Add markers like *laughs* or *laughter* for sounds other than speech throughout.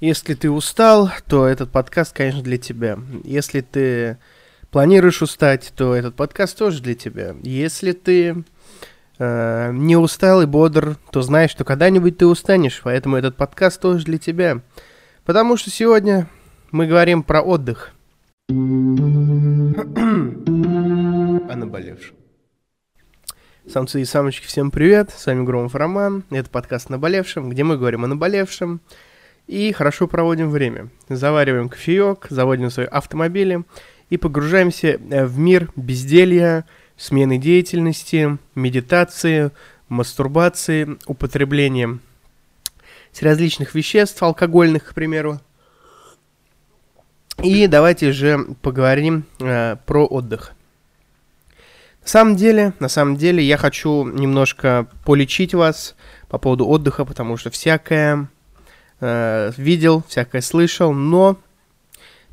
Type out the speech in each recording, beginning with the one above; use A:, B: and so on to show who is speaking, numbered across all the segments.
A: Если ты устал, то этот подкаст, конечно, для тебя. Если ты планируешь устать, то этот подкаст тоже для тебя. Если ты э, не устал и бодр, то знаешь, что когда-нибудь ты устанешь, поэтому этот подкаст тоже для тебя. Потому что сегодня мы говорим про отдых. О наболевшем. Самцы и самочки, всем привет, с вами Громов Роман, это подкаст «Наболевшем», где мы говорим о наболевшем и хорошо проводим время. Завариваем кофеек, заводим свои автомобили и погружаемся э, в мир безделья, смены деятельности, медитации, мастурбации, употребления различных веществ, алкогольных, к примеру. И давайте же поговорим э, про отдых. На самом деле, на самом деле, я хочу немножко полечить вас по поводу отдыха, потому что всякое э, видел, всякое слышал, но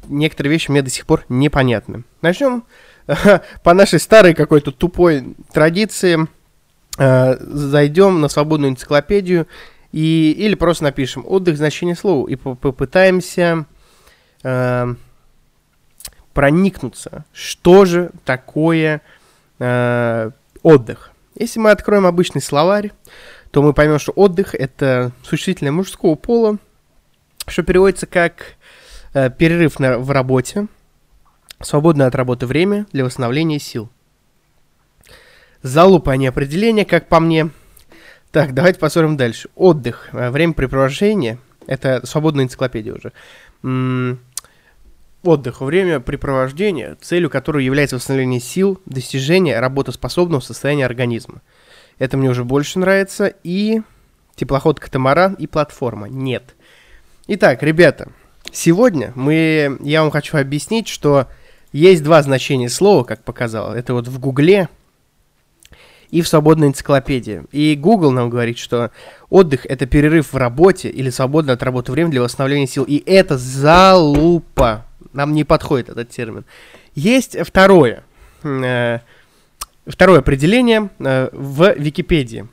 A: некоторые вещи мне до сих пор непонятны. Начнем *laughs* по нашей старой какой-то тупой традиции. Э, зайдем на свободную энциклопедию и, или просто напишем отдых значение слова и попытаемся э, проникнуться, что же такое э, отдых. Если мы откроем обычный словарь, то мы поймем, что отдых это существительное мужского пола, что переводится как э, перерыв на, в работе, свободное от работы время для восстановления сил. Залупа, а не определение, как по мне. Так, давайте посмотрим дальше. Отдых, э, времяпрепровождение, это свободная энциклопедия уже. М- отдых, времяпрепровождение, целью которого является восстановление сил, достижение работоспособного состояния организма. Это мне уже больше нравится. И теплоход «Катамаран» и платформа. Нет. Итак, ребята, сегодня мы, я вам хочу объяснить, что есть два значения слова, как показал. Это вот в Гугле и в свободной энциклопедии. И Google нам говорит, что отдых – это перерыв в работе или свободное от работы время для восстановления сил. И это залупа. Нам не подходит этот термин. Есть второе. Второе определение э, в Википедии.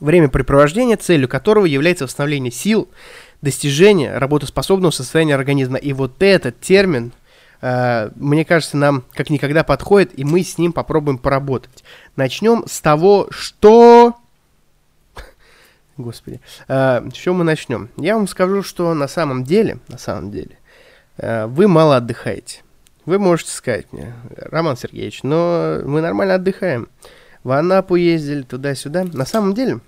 A: Времяпрепровождение, целью которого является восстановление сил, достижение работоспособного состояния организма. И вот этот термин, э, мне кажется, нам как никогда подходит, и мы с ним попробуем поработать. Начнем с того, что... *laughs* Господи. Э, с чего мы начнем? Я вам скажу, что на самом деле, на самом деле, вы мало отдыхаете. Вы можете сказать мне, Роман Сергеевич, но мы нормально отдыхаем. В Анапу ездили туда-сюда. На самом деле,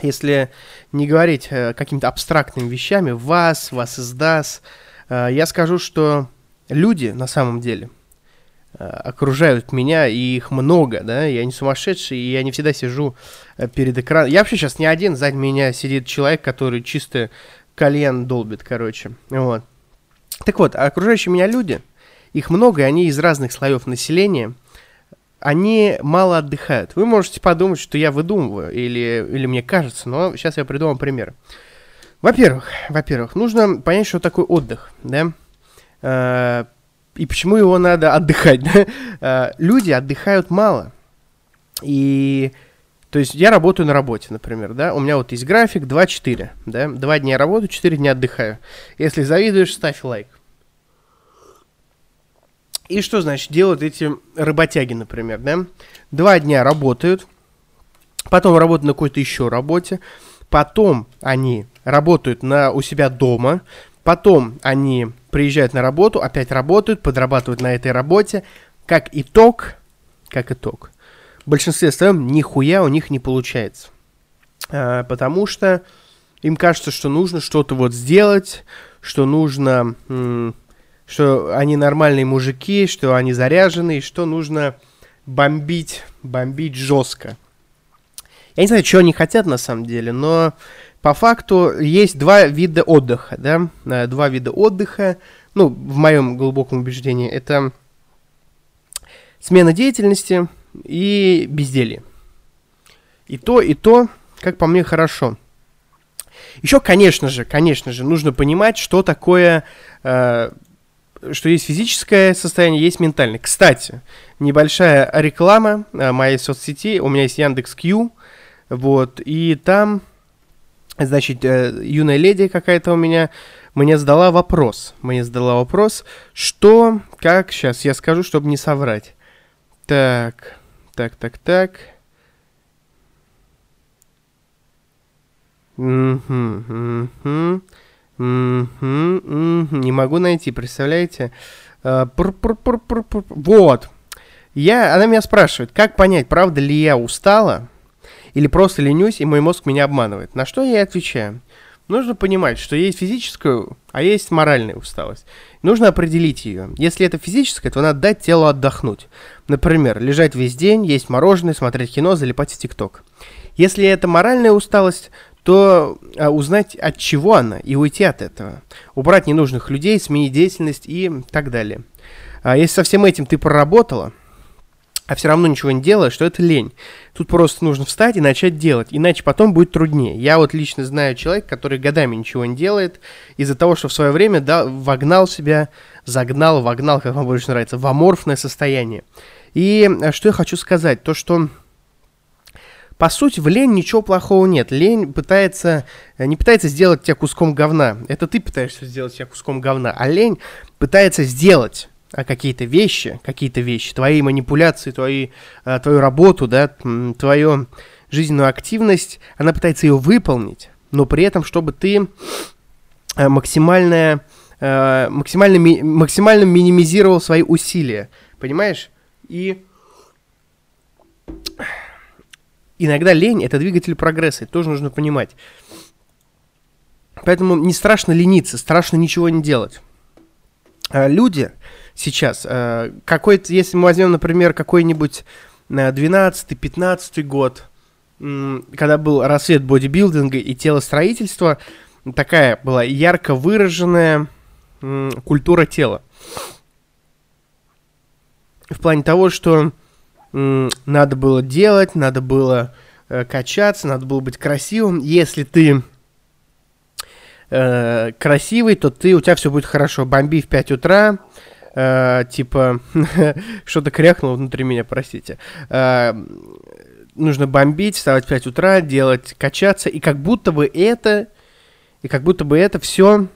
A: если не говорить э, какими-то абстрактными вещами, вас, вас издаст, э, я скажу, что люди на самом деле э, окружают меня, и их много, да, я не сумасшедший, и я не всегда сижу э, перед экраном. Я вообще сейчас не один, сзади меня сидит человек, который чисто кальян долбит, короче, вот. Так вот, окружающие меня люди – их много, и они из разных слоев населения, они мало отдыхают. Вы можете подумать, что я выдумываю, или, или мне кажется, но сейчас я приду вам пример. Во-первых, во-первых, нужно понять, что такое отдых, да, э, и почему его надо отдыхать, *laughs* да? Э, люди отдыхают мало, и, то есть, я работаю на работе, например, да, у меня вот есть график 2-4, да, 2 дня работаю, 4 дня отдыхаю. Если завидуешь, ставь лайк. И что, значит, делают эти работяги, например, да? Два дня работают, потом работают на какой-то еще работе, потом они работают на, у себя дома, потом они приезжают на работу, опять работают, подрабатывают на этой работе. Как итог, как итог, в большинстве своем нихуя у них не получается. А, потому что им кажется, что нужно что-то вот сделать, что нужно... Что они нормальные мужики, что они заряженные, что нужно бомбить, бомбить жестко. Я не знаю, что они хотят на самом деле, но по факту есть два вида отдыха, да, э, два вида отдыха, ну, в моем глубоком убеждении, это смена деятельности и безделье. И то, и то, как по мне, хорошо. Еще, конечно же, конечно же, нужно понимать, что такое э, что есть физическое состояние, есть ментальное. Кстати, небольшая реклама э, моей соцсети. У меня есть Яндекс Q, вот, и там Значит, э, юная леди какая-то у меня мне задала вопрос. Мне задала вопрос, что, как, сейчас я скажу, чтобы не соврать. Так, так, так, так. Угу, угу, могу найти, представляете? А, вот. Я, она меня спрашивает, как понять, правда ли я устала, или просто ленюсь, и мой мозг меня обманывает. На что я отвечаю? Нужно понимать, что есть физическая, а есть моральная усталость. Нужно определить ее. Если это физическая, то надо дать телу отдохнуть. Например, лежать весь день, есть мороженое, смотреть кино, залипать в ТикТок. Если это моральная усталость, то а, узнать от чего она и уйти от этого. Убрать ненужных людей, сменить деятельность и так далее. А если со всем этим ты проработала, а все равно ничего не делаешь, что это лень. Тут просто нужно встать и начать делать, иначе потом будет труднее. Я вот лично знаю человека, который годами ничего не делает, из-за того, что в свое время да, вогнал себя, загнал, вогнал, как вам больше нравится, в аморфное состояние. И э, что я хочу сказать, то что по сути, в лень ничего плохого нет. Лень пытается, э, не пытается сделать тебя куском говна. Это ты пытаешься сделать тебя куском говна. А лень пытается сделать а какие-то вещи, какие-то вещи, твои манипуляции, твои, а, твою работу, да, твою жизненную активность, она пытается ее выполнить, но при этом, чтобы ты э, максимально, э, максимально, максимально минимизировал свои усилия, понимаешь? И иногда лень – это двигатель прогресса, это тоже нужно понимать. Поэтому не страшно лениться, страшно ничего не делать. А люди сейчас, э, какой-то, если мы возьмем, например, какой-нибудь 12-15 год, когда был рассвет бодибилдинга и телостроительства, такая была ярко выраженная культура тела. В плане того, что надо было делать, надо было э, качаться, надо было быть красивым. Если ты э, красивый, то ты, у тебя все будет хорошо. Бомби в 5 утра, э, типа, *laughs* что-то крякнуло внутри меня, простите. Э, нужно бомбить, вставать в 5 утра, делать, качаться, и как будто бы это, и как будто бы это все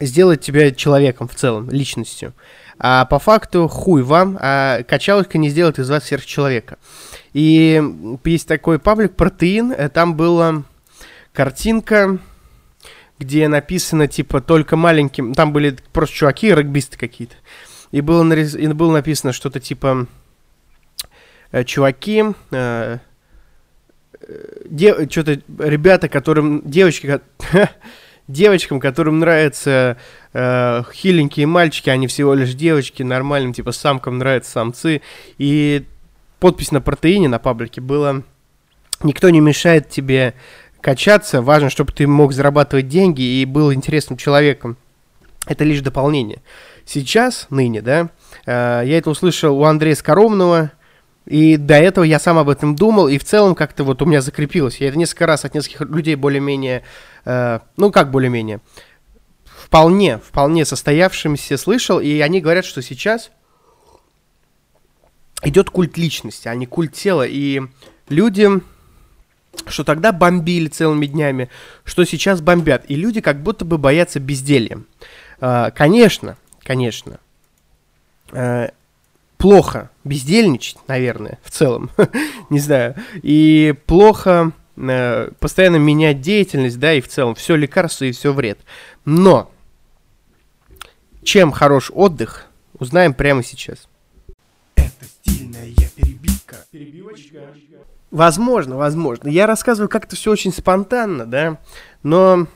A: сделает тебя человеком в целом, личностью. А по факту хуй вам, а качалочка не сделает из вас сверхчеловека. И есть такой паблик «Протеин», э, там была картинка, где написано, типа, только маленьким... Там были просто чуваки, регбисты какие-то. И было, нарис... и было написано что-то типа... Э, чуваки... Э, э. Что-то ребята, которым... Девочки... *laughs* девочкам, которым нравятся э, хиленькие мальчики, они всего лишь девочки, нормальным, типа, самкам нравятся самцы. И подпись на протеине на паблике была «Никто не мешает тебе качаться, важно, чтобы ты мог зарабатывать деньги и был интересным человеком. Это лишь дополнение. Сейчас, ныне, да, э, я это услышал у Андрея Скоромного, и до этого я сам об этом думал, и в целом как-то вот у меня закрепилось. Я это несколько раз от нескольких людей более-менее, э, ну как более-менее, вполне, вполне состоявшимся слышал, и они говорят, что сейчас идет культ личности, а не культ тела, и люди что тогда бомбили целыми днями, что сейчас бомбят. И люди как будто бы боятся безделья. А, конечно, конечно, а, плохо бездельничать, наверное, в целом, *laughs* не знаю, и плохо а, постоянно менять деятельность, да, и в целом все лекарство и все вред. Но чем хорош отдых, узнаем прямо сейчас. Это стильная перебивка. Перебивочка. Возможно, возможно. Я рассказываю как-то все очень спонтанно, да, но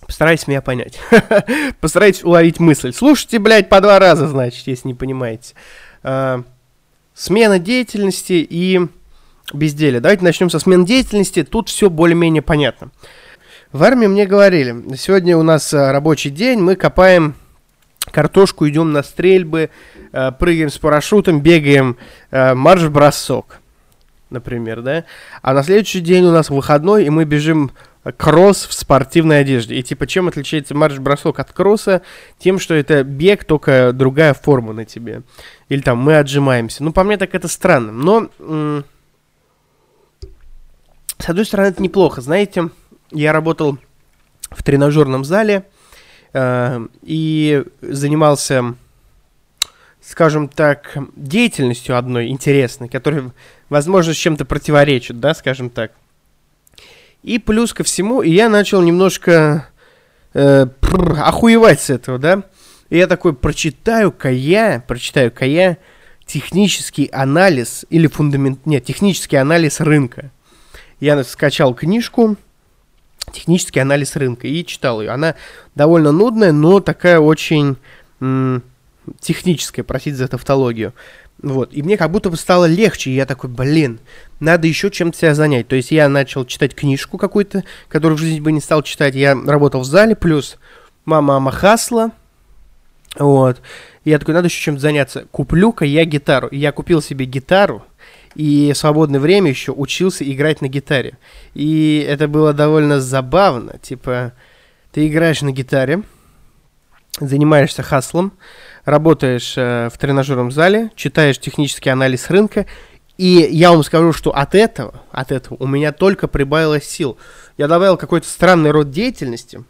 A: постарайтесь меня понять. *laughs* постарайтесь уловить мысль. Слушайте, блядь, по два раза, значит, если не понимаете. А, смена деятельности и безделие. Давайте начнем со смены деятельности. Тут все более-менее понятно. В армии мне говорили, сегодня у нас а, рабочий день, мы копаем картошку, идем на стрельбы, а, прыгаем с парашютом, бегаем, марш-бросок например, да, а на следующий день у нас выходной, и мы бежим кросс в спортивной одежде. И типа, чем отличается марш-бросок от кросса? Тем, что это бег, только другая форма на тебе. Или там мы отжимаемся. Ну, по мне так это странно. Но с одной стороны, это неплохо. Знаете, я работал в тренажерном зале э, и занимался, скажем так, деятельностью одной интересной, которая, возможно, с чем-то противоречит, да, скажем так. И плюс ко всему, я начал немножко э, пр, охуевать с этого, да. И я такой, прочитаю-ка я, прочитаю-ка я технический анализ или фундамент... Нет, технический анализ рынка. Я скачал книжку «Технический анализ рынка» и читал ее. Она довольно нудная, но такая очень техническая, простите за тавтологию. Вот. И мне как будто бы стало легче. И я такой, блин, надо еще чем-то себя занять. То есть я начал читать книжку какую-то, которую в жизни бы не стал читать. Я работал в зале, плюс мама Махасла. Вот. И я такой, надо еще чем-то заняться. Куплю-ка я гитару. И я купил себе гитару. И в свободное время еще учился играть на гитаре. И это было довольно забавно. Типа, ты играешь на гитаре, занимаешься хаслом, работаешь э, в тренажерном зале, читаешь технический анализ рынка, и я вам скажу, что от этого, от этого у меня только прибавилось сил. Я добавил какой-то странный род деятельности,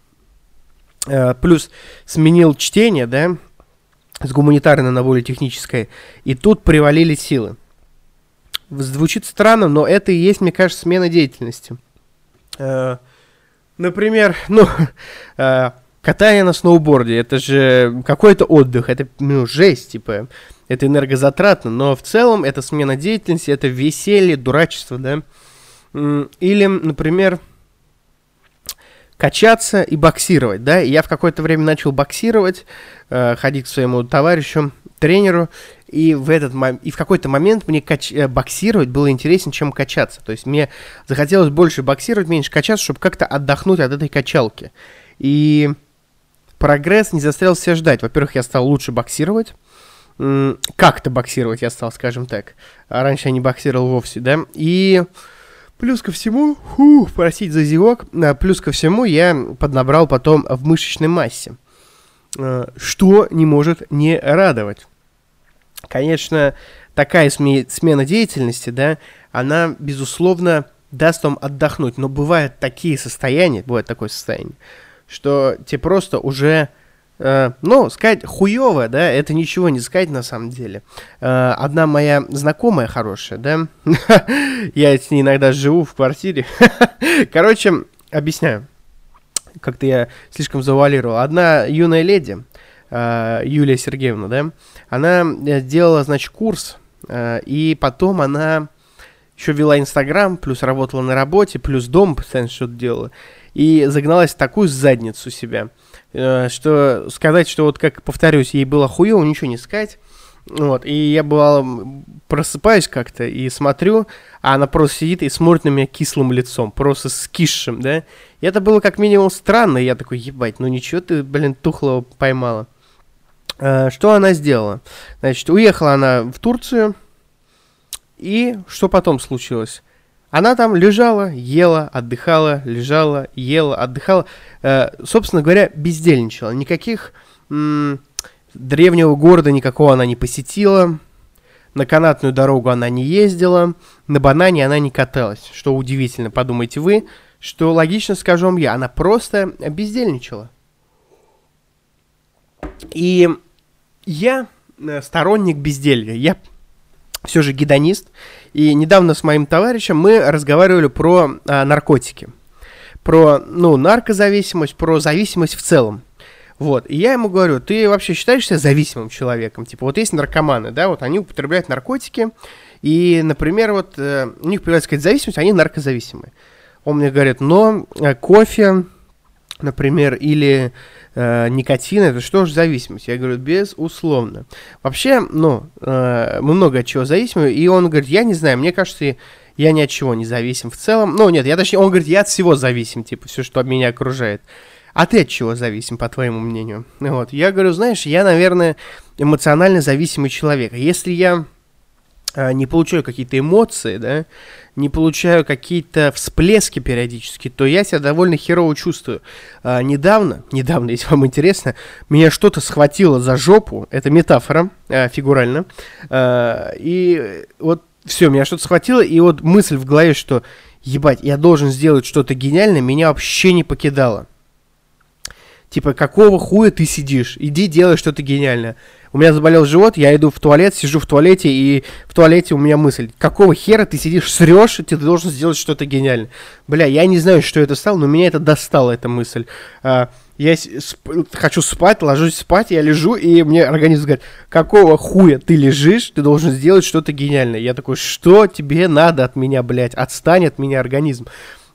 A: э, плюс сменил чтение, да, с гуманитарной на более техническое, и тут привалили силы. Звучит странно, но это и есть, мне кажется, смена деятельности. Э, например, *laughs* ну, э, катание на сноуборде, это же какой-то отдых, это, ну, жесть, типа, это энергозатратно, но в целом это смена деятельности, это веселье, дурачество, да. Или, например, качаться и боксировать, да. я в какое-то время начал боксировать, э, ходить к своему товарищу, тренеру, и в, этот, и в какой-то момент мне кач... Э, боксировать было интереснее, чем качаться. То есть мне захотелось больше боксировать, меньше качаться, чтобы как-то отдохнуть от этой качалки. И прогресс не заставил себя ждать. Во-первых, я стал лучше боксировать. Как-то боксировать я стал, скажем так. А раньше я не боксировал вовсе, да. И плюс ко всему, фух, простите за зевок, а, плюс ко всему я поднабрал потом в мышечной массе. А, что не может не радовать. Конечно, такая смена деятельности, да, она, безусловно, даст вам отдохнуть. Но бывают такие состояния, бывает такое состояние, что тебе просто уже, э, ну, сказать хуево, да, это ничего не сказать на самом деле. Э, одна моя знакомая хорошая, да, *laughs* я с ней иногда живу в квартире. *laughs* Короче, объясняю. Как-то я слишком завуалировал. Одна юная леди, э, Юлия Сергеевна, да, она сделала, значит, курс, э, и потом она еще вела Инстаграм, плюс работала на работе, плюс дом постоянно что-то делала и загналась в такую задницу себя, э, что сказать, что вот как, повторюсь, ей было хуево, ничего не сказать. Вот, и я бывало просыпаюсь как-то и смотрю, а она просто сидит и смотрит на меня кислым лицом, просто скисшим, да. И это было как минимум странно, я такой, ебать, ну ничего ты, блин, тухлого поймала. А, что она сделала? Значит, уехала она в Турцию, и что потом случилось? Она там лежала, ела, отдыхала, лежала, ела, отдыхала. Э, собственно говоря, бездельничала. Никаких древнего города никакого она не посетила. На канатную дорогу она не ездила. На банане она не каталась. Что удивительно, подумайте вы, что логично скажу вам я. Она просто бездельничала. И я э, сторонник безделья. Я все же гедонист. И недавно с моим товарищем мы разговаривали про а, наркотики. Про, ну, наркозависимость, про зависимость в целом. Вот, и я ему говорю, ты вообще считаешь себя зависимым человеком? Типа, вот есть наркоманы, да, вот они употребляют наркотики, и, например, вот э, у них появляется какая-то зависимость, они наркозависимые. Он мне говорит, но э, кофе, например, или э, никотина, это что же зависимость? Я говорю, безусловно. Вообще, ну, э, мы много от чего зависимы, и он говорит, я не знаю, мне кажется, я ни от чего не зависим в целом. Ну, нет, я точнее, он говорит, я от всего зависим, типа, все, что меня окружает. А ты от чего зависим, по твоему мнению? Вот, я говорю, знаешь, я, наверное, эмоционально зависимый человек. Если я э, не получаю какие-то эмоции, да, не получаю какие-то всплески периодически, то я себя довольно херово чувствую. А, недавно, недавно, *laughs* если вам интересно, меня что-то схватило за жопу, это метафора, а, фигурально, а, и вот все, меня что-то схватило, и вот мысль в голове, что ебать, я должен сделать что-то гениальное, меня вообще не покидало. Типа, какого хуя ты сидишь? Иди делай что-то гениальное. У меня заболел живот, я иду в туалет, сижу в туалете, и в туалете у меня мысль, какого хера ты сидишь, срешь, и ты должен сделать что-то гениальное. Бля, я не знаю, что это стало, но меня это достало, эта мысль. А, я сп- хочу спать, ложусь спать, я лежу, и мне организм говорит, какого хуя ты лежишь, ты должен сделать что-то гениальное. Я такой, что тебе надо от меня, блядь, отстань от меня организм.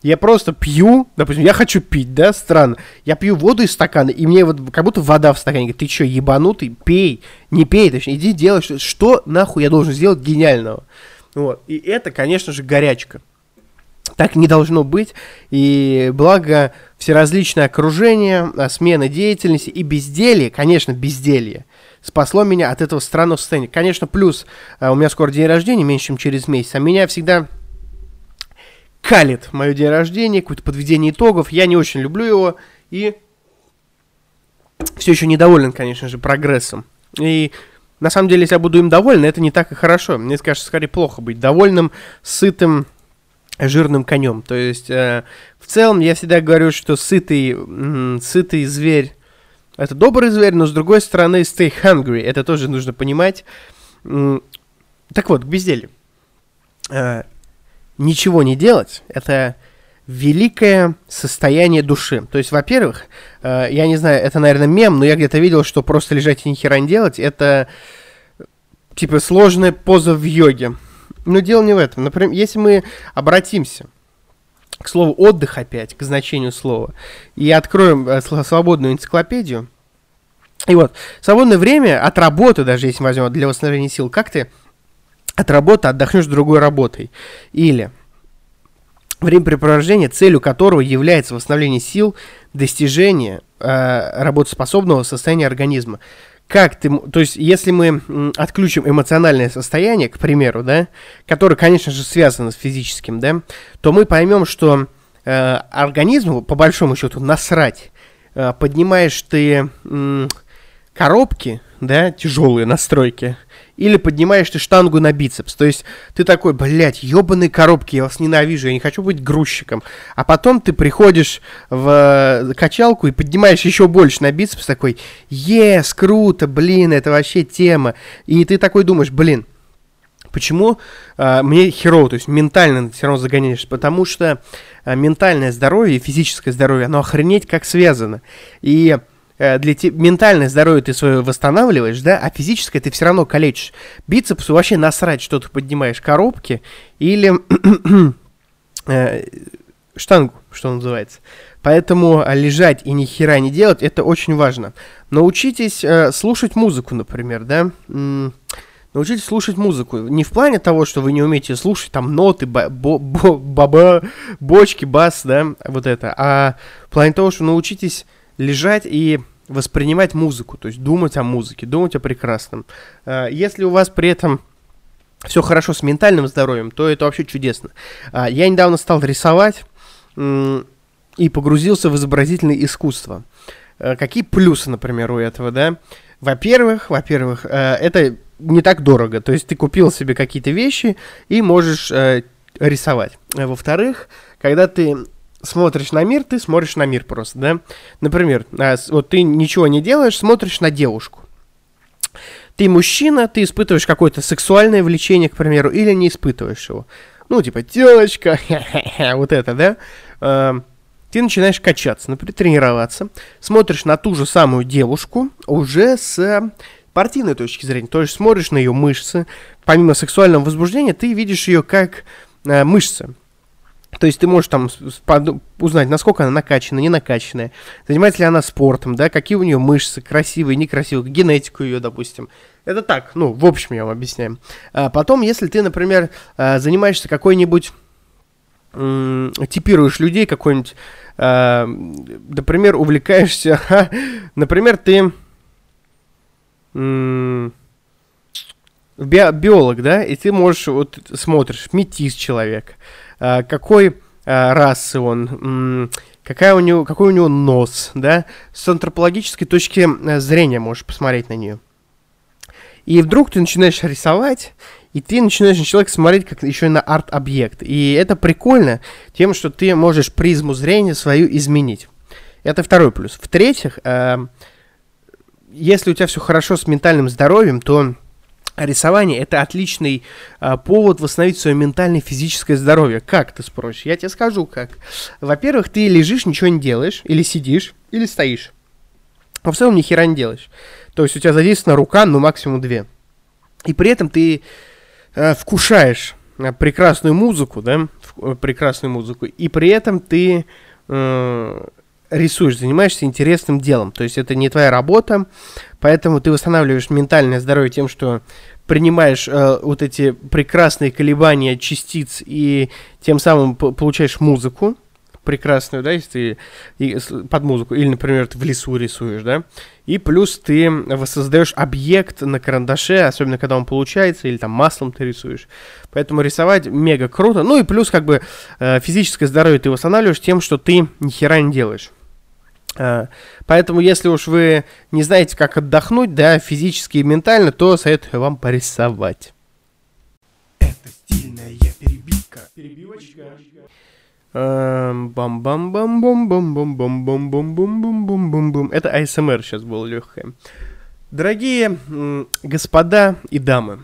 A: Я просто пью, допустим, я хочу пить, да, странно. Я пью воду из стакана, и мне вот как будто вода в стакане. Говорит, ты что, ебанутый? Пей. Не пей, точнее, иди делай, что, что нахуй я должен сделать гениального. Вот. И это, конечно же, горячка. Так не должно быть. И благо всеразличное окружение, а, смена деятельности и безделье, конечно, безделье, спасло меня от этого странного состояния. Конечно, плюс а, у меня скоро день рождения, меньше, чем через месяц, а меня всегда калит мое день рождения, какое-то подведение итогов. Я не очень люблю его и все еще недоволен, конечно же, прогрессом. И на самом деле, если я буду им доволен, это не так и хорошо. Мне кажется, скорее плохо быть довольным, сытым, жирным конем. То есть, э, в целом, я всегда говорю, что сытый, м- сытый зверь это добрый зверь, но с другой стороны, stay hungry, это тоже нужно понимать. М- так вот, к безделью. Э, ничего не делать, это великое состояние души. То есть, во-первых, э, я не знаю, это, наверное, мем, но я где-то видел, что просто лежать и ни хера не делать, это типа сложная поза в йоге. Но дело не в этом. Например, если мы обратимся к слову отдых опять, к значению слова, и откроем э, свободную энциклопедию, и вот, свободное время от работы, даже если возьмем для восстановления сил, как ты от работы отдохнешь другой работой. Или времяпрепровождение, целью которого является восстановление сил, достижение э, работоспособного состояния организма. Как ты, то есть, если мы отключим эмоциональное состояние, к примеру, да, которое, конечно же, связано с физическим, да, то мы поймем, что э, организму, по большому счету, насрать. Э, поднимаешь ты э, коробки, да, тяжелые настройки, или поднимаешь ты штангу на бицепс. То есть ты такой, блядь, ебаные коробки, я вас ненавижу, я не хочу быть грузчиком. А потом ты приходишь в э, качалку и поднимаешь еще больше на бицепс, такой, ес, круто, блин, это вообще тема. И ты такой думаешь, блин, Почему э, мне херово, то есть ментально все равно загоняешь? Потому что э, ментальное здоровье и физическое здоровье, оно охренеть как связано. И для тебя ментальное здоровье ты свое восстанавливаешь, да, а физическое ты все равно калечишь. Бицепсу вообще насрать, что ты поднимаешь коробки или *clears throat* э, штангу, что называется. Поэтому лежать и ни хера не делать, это очень важно. Научитесь э, слушать музыку, например, да. М- научитесь слушать музыку. Не в плане того, что вы не умеете слушать там ноты, ба- баба, бочки, бас, да, вот это, а в плане того, что научитесь лежать и воспринимать музыку, то есть думать о музыке, думать о прекрасном. А, если у вас при этом все хорошо с ментальным здоровьем, то это вообще чудесно. А, я недавно стал рисовать и погрузился в изобразительное искусство. А, какие плюсы, например, у этого, да? Во-первых, во-первых, это не так дорого. То есть ты купил себе какие-то вещи и можешь рисовать. Во-вторых, когда ты смотришь на мир, ты смотришь на мир просто, да? Например, а, вот ты ничего не делаешь, смотришь на девушку. Ты мужчина, ты испытываешь какое-то сексуальное влечение, к примеру, или не испытываешь его. Ну, типа, телочка, *laughs* вот это, да? А, ты начинаешь качаться, например, тренироваться, смотришь на ту же самую девушку уже с партийной точки зрения, то есть смотришь на ее мышцы, помимо сексуального возбуждения, ты видишь ее как э, мышцы, то есть ты можешь там узнать, насколько она накачана, не накачанная, занимается ли она спортом, да, какие у нее мышцы, красивые, некрасивые, генетику ее, допустим. Это так, ну, в общем я вам объясняю. А потом, если ты, например, а, занимаешься какой-нибудь, типируешь людей, какой-нибудь, а, например, увлекаешься, *laughs* например, ты биолог, да, и ты можешь, вот смотришь, метис человек, какой а, расы он, какая у него, какой у него нос, да, с антропологической точки э, зрения можешь посмотреть на нее. И вдруг ты начинаешь рисовать, и ты начинаешь на человека смотреть как еще и на арт-объект. И это прикольно тем, что ты можешь призму зрения свою изменить. Это второй плюс. В-третьих, э, если у тебя все хорошо с ментальным здоровьем, то рисование это отличный э, повод восстановить свое ментальное физическое здоровье. Как ты спросишь? Я тебе скажу как. Во-первых, ты лежишь, ничего не делаешь, или сидишь, или стоишь. Но в целом ни хера не делаешь. То есть у тебя задействована рука, ну максимум две. И при этом ты э, вкушаешь э, прекрасную музыку, да, э, прекрасную музыку, и при этом ты э, рисуешь, занимаешься интересным делом. То есть это не твоя работа, поэтому ты восстанавливаешь ментальное здоровье тем, что принимаешь э, вот эти прекрасные колебания частиц и тем самым получаешь музыку прекрасную, да, если ты под музыку, или, например, ты в лесу рисуешь, да, и плюс ты воссоздаешь объект на карандаше, особенно когда он получается, или там маслом ты рисуешь. Поэтому рисовать мега круто. Ну и плюс как бы э, физическое здоровье ты восстанавливаешь тем, что ты ни хера не делаешь. Э, поэтому, если уж вы не знаете, как отдохнуть, да, физически и ментально, то советую вам порисовать. Это стильная перебивка. Перебивочка. Бам бам бам бам бам бам бам бам бам бам бам бам бам бам Это АСМР сейчас было легкое. Дорогие господа и дамы,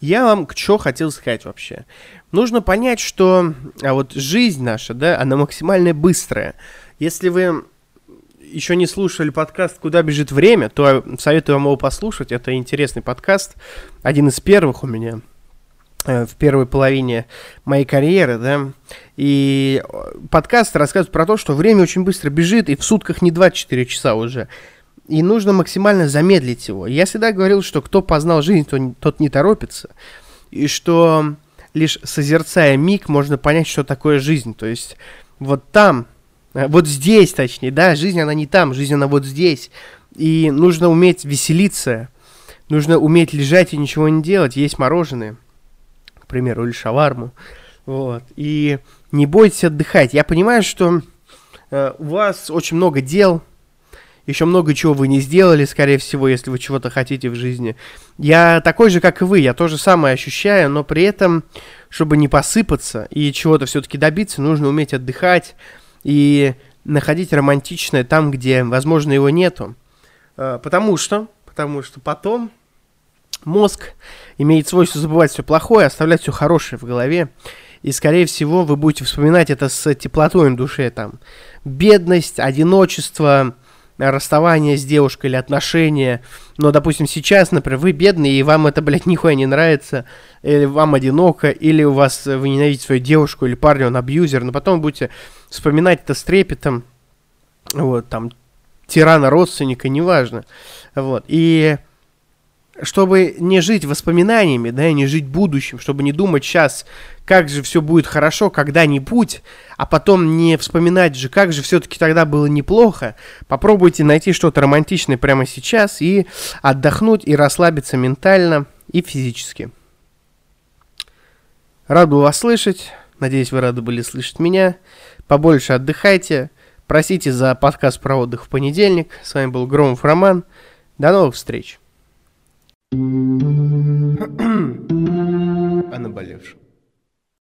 A: я вам к чему хотел сказать вообще. Нужно понять, что а вот жизнь наша, да, она максимально быстрая. Если вы еще не слушали подкаст «Куда бежит время», то советую вам его послушать. Это интересный подкаст, один из первых у меня э, в первой половине моей карьеры, да, и подкаст рассказывает про то, что время очень быстро бежит, и в сутках не 24 часа уже, и нужно максимально замедлить его. Я всегда говорил, что кто познал жизнь, то, тот не торопится, и что лишь созерцая миг можно понять, что такое жизнь, то есть вот там, Э, вот здесь, точнее, да, жизнь, она не там, жизнь, она вот здесь. И нужно уметь веселиться, нужно уметь лежать и ничего не делать, есть мороженое, к примеру, или шаварму. Вот. И не бойтесь отдыхать. Я понимаю, что э, у вас очень много дел, еще много чего вы не сделали, скорее всего, если вы чего-то хотите в жизни. Я такой же, как и вы, я то же самое ощущаю, но при этом, чтобы не посыпаться и чего-то все-таки добиться, нужно уметь отдыхать, и находить романтичное там, где, возможно, его нету. А, потому что, потому что потом мозг имеет свойство забывать все плохое, оставлять все хорошее в голове. И, скорее всего, вы будете вспоминать это с теплотой на душе. Там, бедность, одиночество, расставание с девушкой или отношения. Но, допустим, сейчас, например, вы бедный, и вам это, *laughs* блядь, нихуя не нравится, или вам одиноко, или у вас, вы ненавидите свою девушку или парня, он абьюзер, но потом будете вспоминать это с трепетом, вот, там, тирана, родственника, неважно, вот, и чтобы не жить воспоминаниями, да, и не жить будущим, чтобы не думать сейчас, как же все будет хорошо когда-нибудь, а потом не вспоминать же, как же все-таки тогда было неплохо, попробуйте найти что-то романтичное прямо сейчас и отдохнуть и расслабиться ментально и физически. Рад был вас слышать. Надеюсь, вы рады были слышать меня. Побольше отдыхайте. Просите за подкаст про отдых в понедельник. С вами был Громов Роман. До новых встреч. О наболевшем.